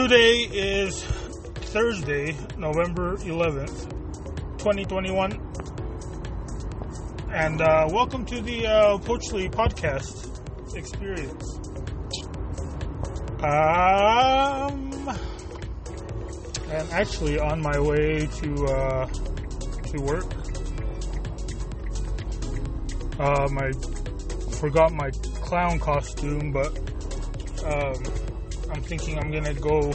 Today is Thursday, November 11th, 2021. And uh, welcome to the uh, Poachly podcast experience. Um, I'm actually on my way to uh, to work. Um, I forgot my clown costume, but um, I'm thinking I'm gonna go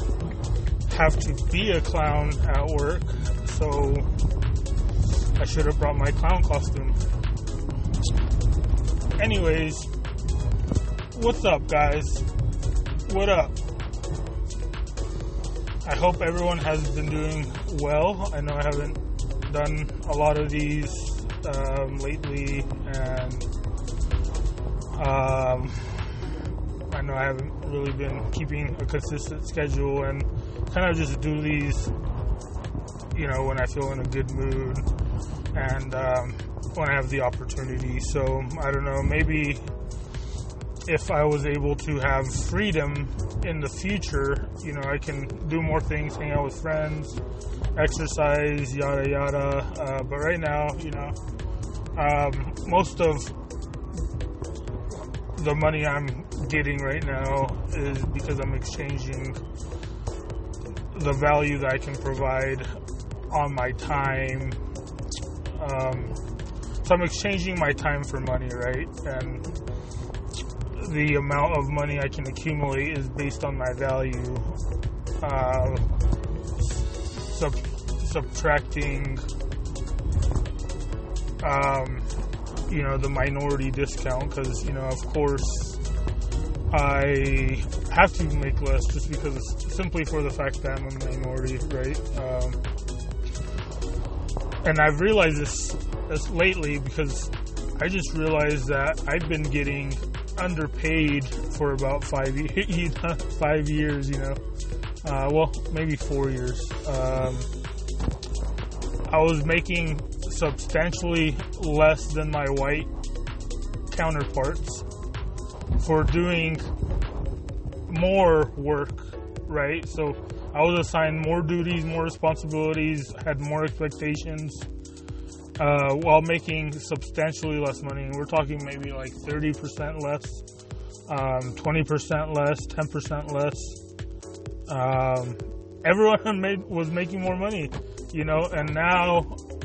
have to be a clown at work, so I should have brought my clown costume. Anyways, what's up, guys? What up? I hope everyone has been doing well. I know I haven't done a lot of these um, lately, and um, I know I haven't really been keeping a consistent schedule and kind of just do these, you know, when I feel in a good mood and um, when I have the opportunity. So I don't know, maybe if I was able to have freedom in the future, you know, I can do more things, hang out with friends, exercise, yada yada. Uh, but right now, you know, um, most of the money I'm getting right now is because I'm exchanging the value that I can provide on my time. Um, so I'm exchanging my time for money, right? And the amount of money I can accumulate is based on my value. Uh, sub- subtracting, um, you know, the minority discount because, you know, of course, I have to make less just because it's simply for the fact that I'm a minority, right? Um, and I've realized this, this lately because I just realized that I've been getting underpaid for about five years, five years, you know. Uh, well, maybe four years. Um, I was making substantially less than my white counterparts for doing more work, right? So I was assigned more duties, more responsibilities, had more expectations, uh, while making substantially less money. We're talking maybe like 30% less, um, 20% less, 10% less. Um, everyone made was making more money, you know, and now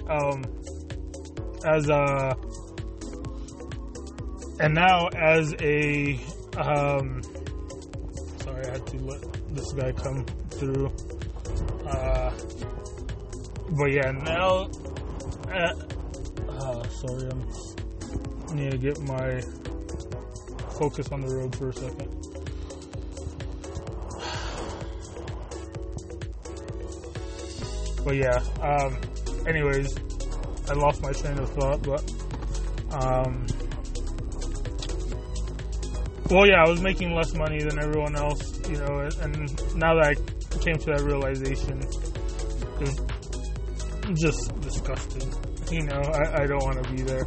um, as a and now as a um, sorry, I had to let this guy come through. Uh, but yeah, now uh, uh, sorry, I'm I need to get my focus on the road for a second. But yeah, um, anyways, I lost my train of thought, but um, well, yeah, I was making less money than everyone else, you know, and now that I came to that realization, it's just disgusting. You know, I, I don't want to be there.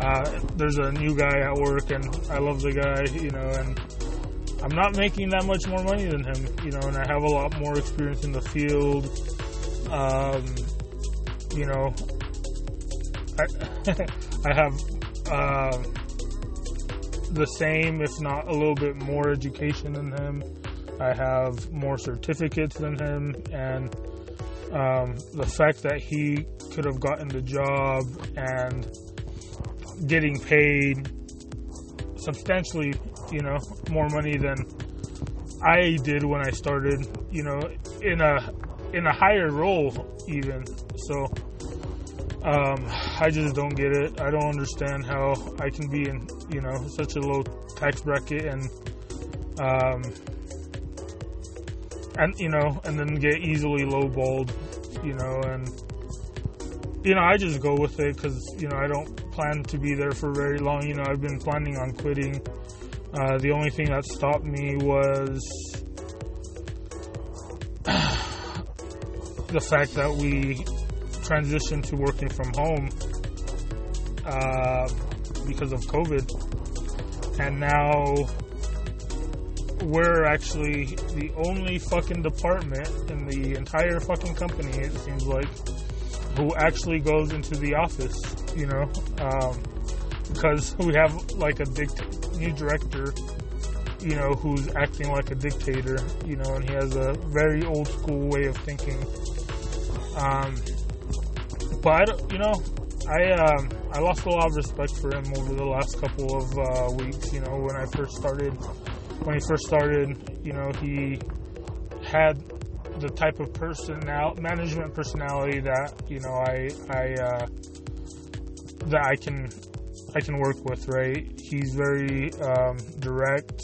Uh, there's a new guy at work, and I love the guy, you know, and I'm not making that much more money than him, you know, and I have a lot more experience in the field. Um, you know, I, I have uh, the same, if not a little bit more education than him. I have more certificates than him, and um, the fact that he could have gotten the job and getting paid substantially, you know, more money than I did when I started, you know, in a in a higher role even. So um, I just don't get it. I don't understand how I can be in, you know, such a low tax bracket and um, and you know, and then get easily lowballed, you know, and you know, I just go with it because you know I don't plan to be there for very long. You know, I've been planning on quitting. Uh, the only thing that stopped me was the fact that we transitioned to working from home uh, because of COVID, and now we're actually the only fucking department in the entire fucking company, it seems like, who actually goes into the office, you know, um, because we have like a dict- new director, you know, who's acting like a dictator, you know, and he has a very old school way of thinking. Um, but you know, I um, I lost a lot of respect for him over the last couple of uh, weeks. You know, when I first started, when he first started, you know, he had the type of personal management personality that you know I I uh, that I can I can work with. Right? He's very um, direct,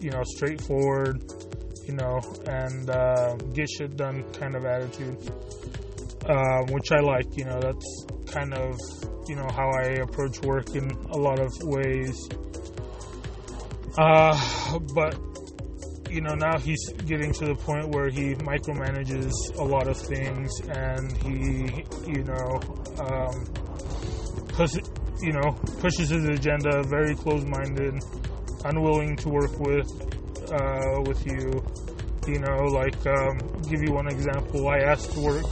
you know, straightforward, you know, and uh, get shit done kind of attitude, uh, which I like. You know, that's kind of you know how I approach work in a lot of ways. Uh, but you know now he's getting to the point where he micromanages a lot of things, and he you know um, you know pushes his agenda, very close-minded, unwilling to work with uh, with you. You know, like um, give you one example. I asked to work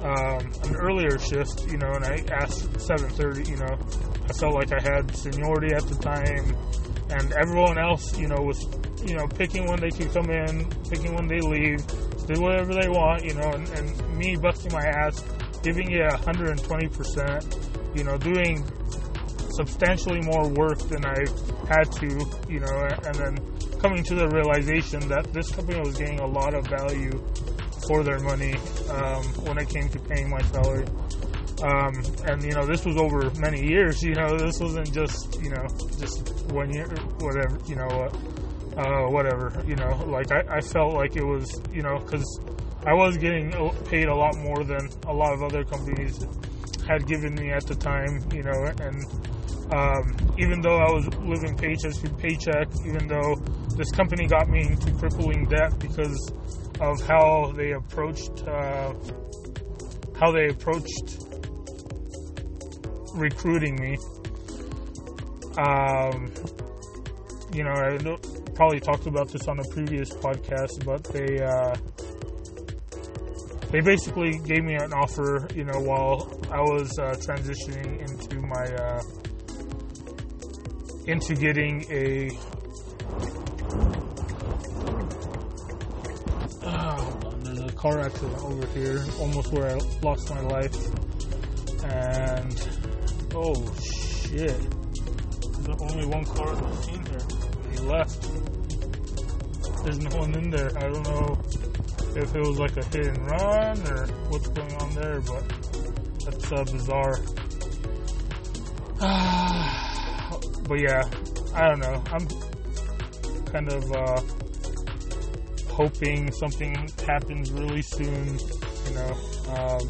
um, an earlier shift, you know, and I asked 7:30. You know, I felt like I had seniority at the time, and everyone else, you know, was, you know, picking when they could come in, picking when they leave, do whatever they want, you know, and, and me busting my ass, giving it 120 percent, you know, doing substantially more work than I had to, you know, and then coming to the realization that this company was getting a lot of value for their money um, when it came to paying my salary. Um, and you know, this was over many years. You know, this wasn't just you know just one year, whatever. You know, uh, uh, whatever. You know, like I, I felt like it was you know because I was getting paid a lot more than a lot of other companies had given me at the time. You know, and um, even though I was living paycheck to paycheck, even though this company got me into crippling debt because of how they approached uh, how they approached recruiting me. Um, you know, I probably talked about this on a previous podcast, but they uh, they basically gave me an offer. You know, while I was uh, transitioning into my uh, into getting a car accident over here, almost where I lost my life. And oh shit, there's only one car in the scene here. He left. There's no one in there. I don't know if it was like a hit and run or what's going on there, but that's uh, bizarre. but yeah, I don't know. I'm kind of uh, hoping something happens really soon. You know, um,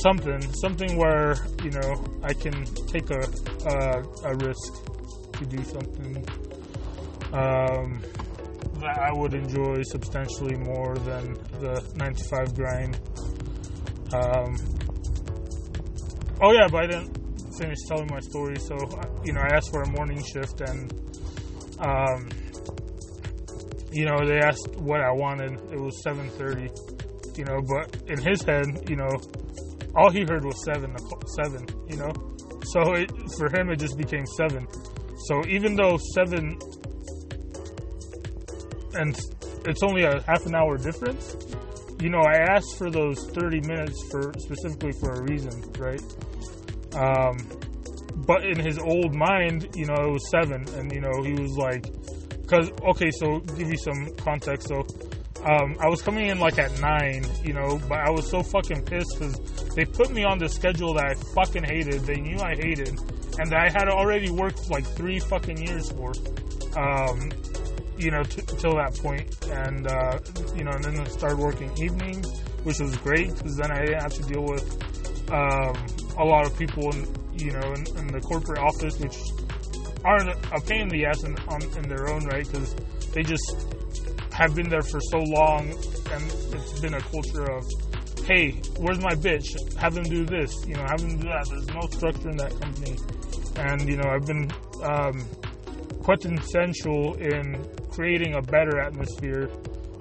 something, something where you know I can take a a, a risk to do something um, that I would enjoy substantially more than the 95 grind. Um, oh yeah, but I didn't finish telling my story. So you know, I asked for a morning shift and. Um, you know, they asked what I wanted. It was 7:30, you know, but in his head, you know, all he heard was seven, seven, you know. So it, for him, it just became seven. So even though seven, and it's only a half an hour difference, you know, I asked for those 30 minutes for specifically for a reason, right? Um, but in his old mind, you know, it was seven, and you know, he was like because okay, so give you some context. So um, I was coming in like at nine, you know, but I was so fucking pissed because they put me on the schedule that I fucking hated. They knew I hated, and that I had already worked like three fucking years for. Um, you know, t- till that point, and uh, you know, and then I started working evenings, which was great because then I didn't have to deal with um, a lot of people, in, you know, in, in the corporate office, which are a pain in the ass in, on, in their own right because they just have been there for so long and it's been a culture of hey where's my bitch? Have them do this you know have them do that. There's no structure in that company. And you know i've been um, quintessential in creating a better atmosphere,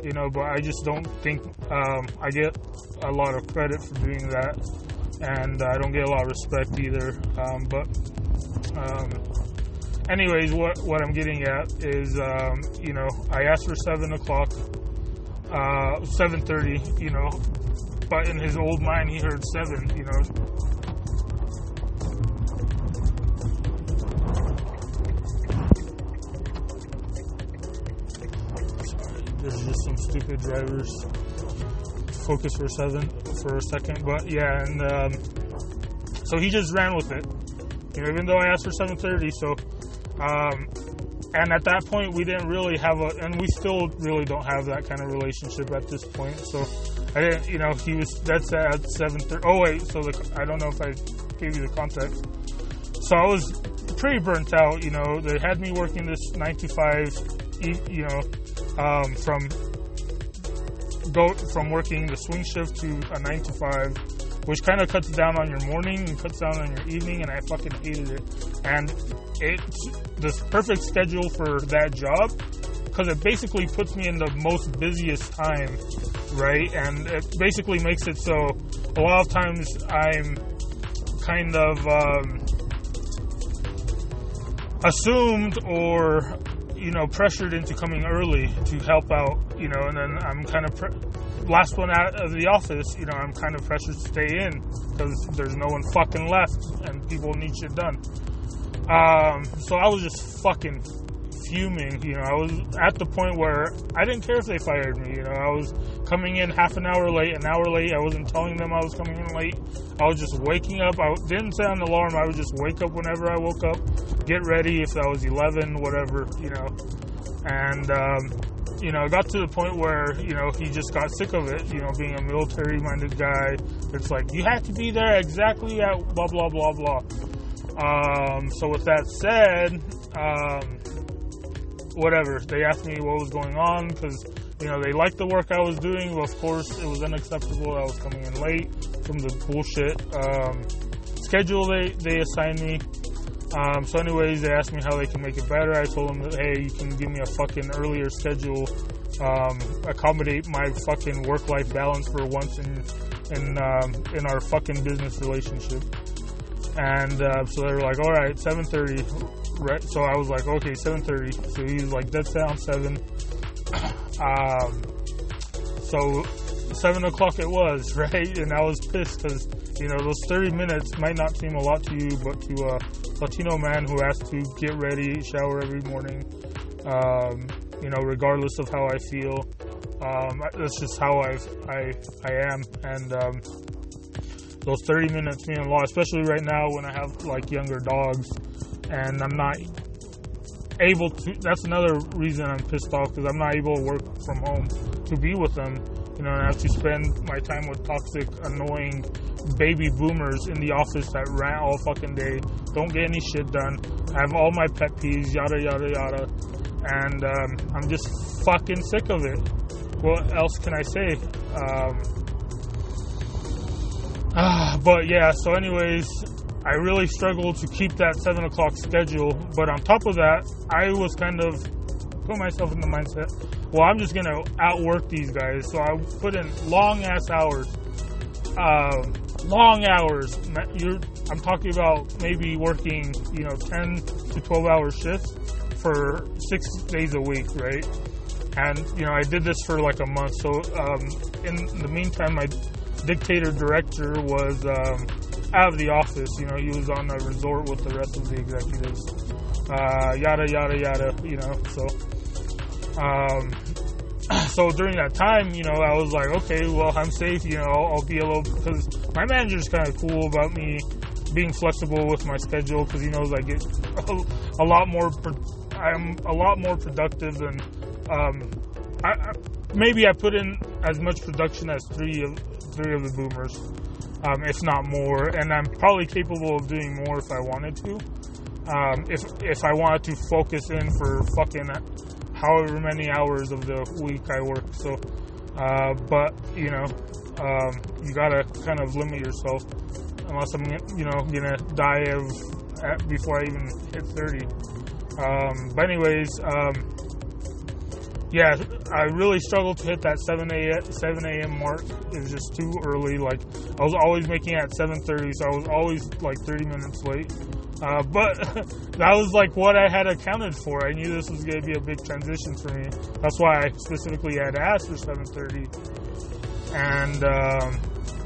you know, but I just don't think um, I get a lot of credit for doing that, and I don't get a lot of respect either. Um, but, um, anyways, what what I'm getting at is, um, you know, I asked for seven o'clock, uh, seven thirty, you know, but in his old mind he heard seven, you know. This is just some stupid drivers. Focus for seven for a second, but yeah, and um, so he just ran with it. You know, even though I asked for 7:30, so um, and at that point we didn't really have a, and we still really don't have that kind of relationship at this point. So I didn't, you know, he was that's at 7:30. Oh wait, so the, I don't know if I gave you the context. So I was pretty burnt out. You know, they had me working this nine to five, you know, um, from go from working the swing shift to a nine to five, which kind of cuts down on your morning and cuts down on your evening, and I fucking hated it. And it's the perfect schedule for that job because it basically puts me in the most busiest time, right? And it basically makes it so a lot of times I'm kind of um, assumed or you know, pressured into coming early to help out, you know, and then I'm kind of pre- last one out of the office, you know, I'm kind of pressured to stay in because there's no one fucking left and people need shit done. Um, so I was just fucking fuming, you know, I was at the point where I didn't care if they fired me, you know, I was coming in half an hour late, an hour late, I wasn't telling them I was coming in late, I was just waking up, I didn't set an alarm, I would just wake up whenever I woke up, get ready if I was 11, whatever, you know, and, um, you know, it got to the point where, you know, he just got sick of it, you know, being a military minded guy. It's like, you have to be there exactly at blah, blah, blah, blah. Um, so, with that said, um, whatever. They asked me what was going on because, you know, they liked the work I was doing. Well, of course, it was unacceptable. I was coming in late from the bullshit um, schedule they, they assigned me. Um, so, anyways, they asked me how they can make it better. I told them that, hey, you can give me a fucking earlier schedule, um, accommodate my fucking work life balance for once in in um, in our fucking business relationship. And uh, so they were like, all right, 7:30. Right. So I was like, okay, 7:30. So he's like, that's down seven. um, so seven o'clock it was, right? And I was pissed because you know those 30 minutes might not seem a lot to you, but to a Latino man who has to get ready, shower every morning, um, you know, regardless of how I feel, um, that's just how I I I am, and um, those 30 minutes a lot, especially right now when I have like younger dogs, and I'm not able to. That's another reason I'm pissed off because I'm not able to work from home to be with them you know, I have to spend my time with toxic, annoying baby boomers in the office that rant all fucking day, don't get any shit done, I have all my pet peeves, yada yada yada, and um, I'm just fucking sick of it. What else can I say? Um, ah, but yeah, so anyways, I really struggled to keep that seven o'clock schedule. But on top of that, I was kind of put myself in the mindset well, I'm just gonna outwork these guys. So I put in long ass hours, um, long hours. You're, I'm talking about maybe working, you know, 10 to 12 hour shifts for six days a week, right? And you know, I did this for like a month. So um, in the meantime, my dictator director was um, out of the office. You know, he was on a resort with the rest of the executives. Uh, yada yada yada. You know, so um, so during that time, you know, I was like, okay, well, I'm safe. You know, I'll, I'll be a little because my manager's kind of cool about me being flexible with my schedule because he knows I get a, a lot more. I'm a lot more productive than um, I, I, maybe I put in as much production as three of three of the boomers, um, if not more. And I'm probably capable of doing more if I wanted to. Um, if if I wanted to focus in for fucking however many hours of the week I work. So, uh, but you know, um, you gotta kind of limit yourself, unless I'm you know gonna die of before I even hit 30. Um, but anyways, um, yeah, I really struggled to hit that 7 a 7 a.m. mark. It was just too early. Like I was always making it at 7:30, so I was always like 30 minutes late. Uh, but that was like what I had accounted for. I knew this was going to be a big transition for me. That's why I specifically had asked for 7:30. And um,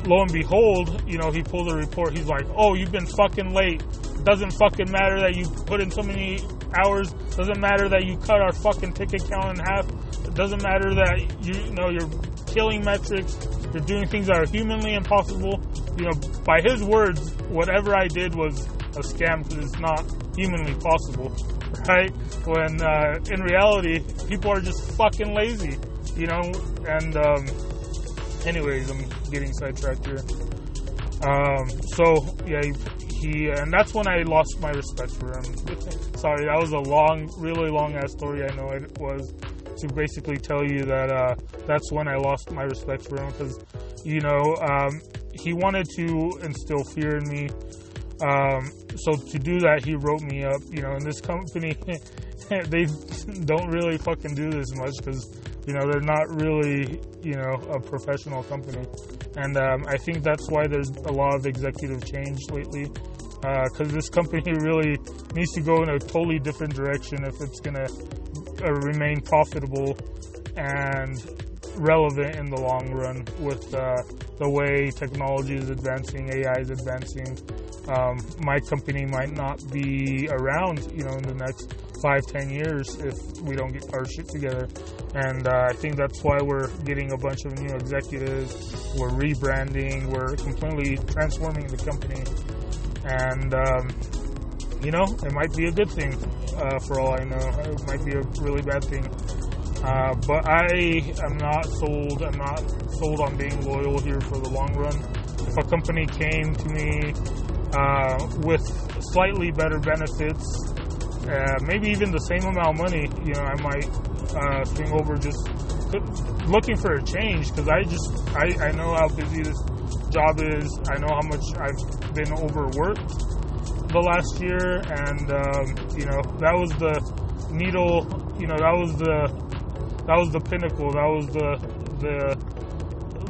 lo and behold, you know, he pulled a report. He's like, "Oh, you've been fucking late. Doesn't fucking matter that you put in so many hours. Doesn't matter that you cut our fucking ticket count in half. It doesn't matter that you, you know you're killing metrics. You're doing things that are humanly impossible. You know, by his words, whatever I did was a scam because it's not humanly possible, right? When uh, in reality, people are just fucking lazy, you know. And um, anyways, I'm getting sidetracked here. Um, so yeah, he, he, and that's when I lost my respect for him. Sorry, that was a long, really long ass story. I know it was to basically tell you that uh, that's when I lost my respect for him because you know um, he wanted to instill fear in me. Um, so to do that, he wrote me up. You know, in this company, they don't really fucking do this much because you know they're not really you know a professional company, and um, I think that's why there's a lot of executive change lately. Because uh, this company really needs to go in a totally different direction if it's gonna uh, remain profitable and relevant in the long run with uh, the way technology is advancing, AI is advancing. Um, my company might not be around, you know, in the next five, ten years if we don't get our shit together. And uh, I think that's why we're getting a bunch of new executives. We're rebranding. We're completely transforming the company. And um, you know, it might be a good thing uh, for all I know. It might be a really bad thing. Uh, but I am not sold. I'm not sold on being loyal here for the long run. If a company came to me uh, with slightly better benefits, uh, maybe even the same amount of money, you know, I might uh, swing over just looking for a change because I just I, I know how busy this job is. I know how much I've been overworked the last year, and um, you know that was the needle. You know that was the that was the pinnacle. That was the the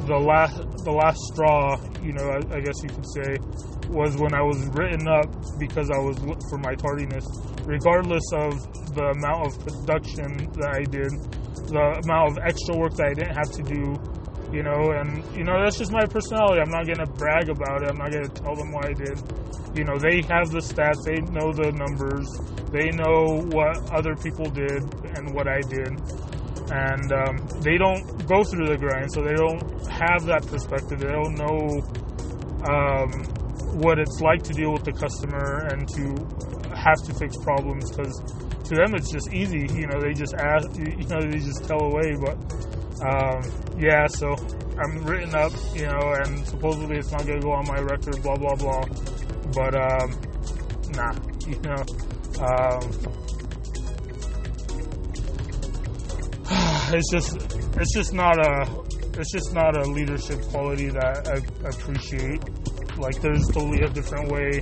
the last the last straw. You know, I, I guess you could say was when I was written up because I was for my tardiness, regardless of the amount of production that I did, the amount of extra work that I didn't have to do. You know, and you know that's just my personality. I'm not gonna brag about it. I'm not gonna tell them what I did. You know, they have the stats. They know the numbers. They know what other people did and what I did and um, they don't go through the grind, so they don't have that perspective. They don't know um, what it's like to deal with the customer and to have to fix problems because to them it's just easy. You know, they just ask, you know, they just tell away. But um, yeah, so I'm written up, you know, and supposedly it's not gonna go on my record, blah blah blah. But um, nah, you know. Um, it's just it's just not a it's just not a leadership quality that I appreciate. Like there's totally a different way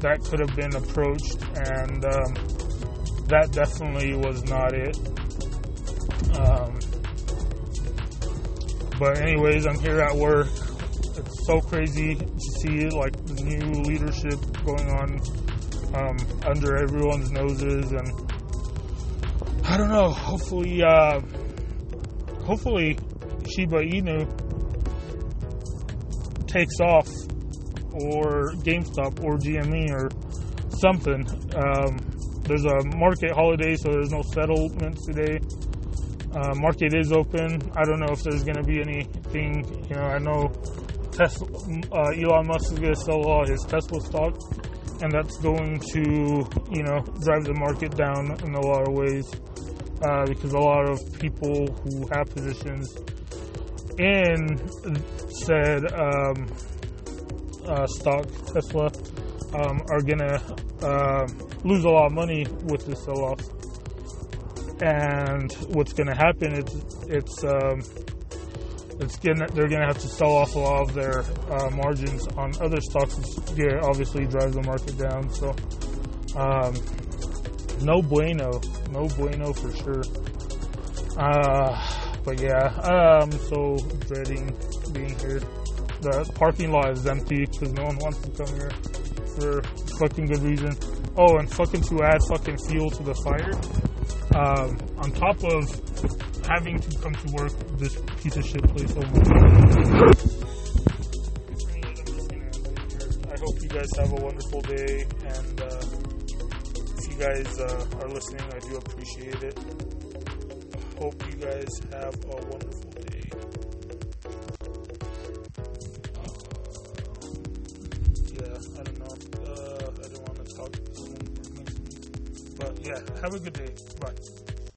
that could have been approached, and um, that definitely was not it. Um, but anyways, I'm here at work. It's so crazy to see like the new leadership going on um, under everyone's noses and I don't know. Hopefully, uh, hopefully Shiba Inu takes off, or GameStop, or GME, or something. Um, there's a market holiday, so there's no settlements today. Uh, market is open. I don't know if there's going to be anything. You know, I know Tesla, uh, Elon Musk is going to sell all his Tesla stock, and that's going to, you know, drive the market down in a lot of ways uh, because a lot of people who have positions in said um, uh, stock Tesla um, are gonna uh, lose a lot of money with this sell-off. And what's gonna happen is it's um, it's gonna they're gonna have to sell off a lot of their uh, margins on other stocks, which obviously drive the market down. So. Um, no bueno, no bueno for sure. Uh, but yeah, I'm so dreading being here. The parking lot is empty because no one wants to come here for fucking good reason. Oh, and fucking to add fucking fuel to the fire. Um, on top of having to come to work this piece of shit place. My I hope you guys have a wonderful day, and uh, if you guys uh, are listening, I do appreciate it. Hope you guys have a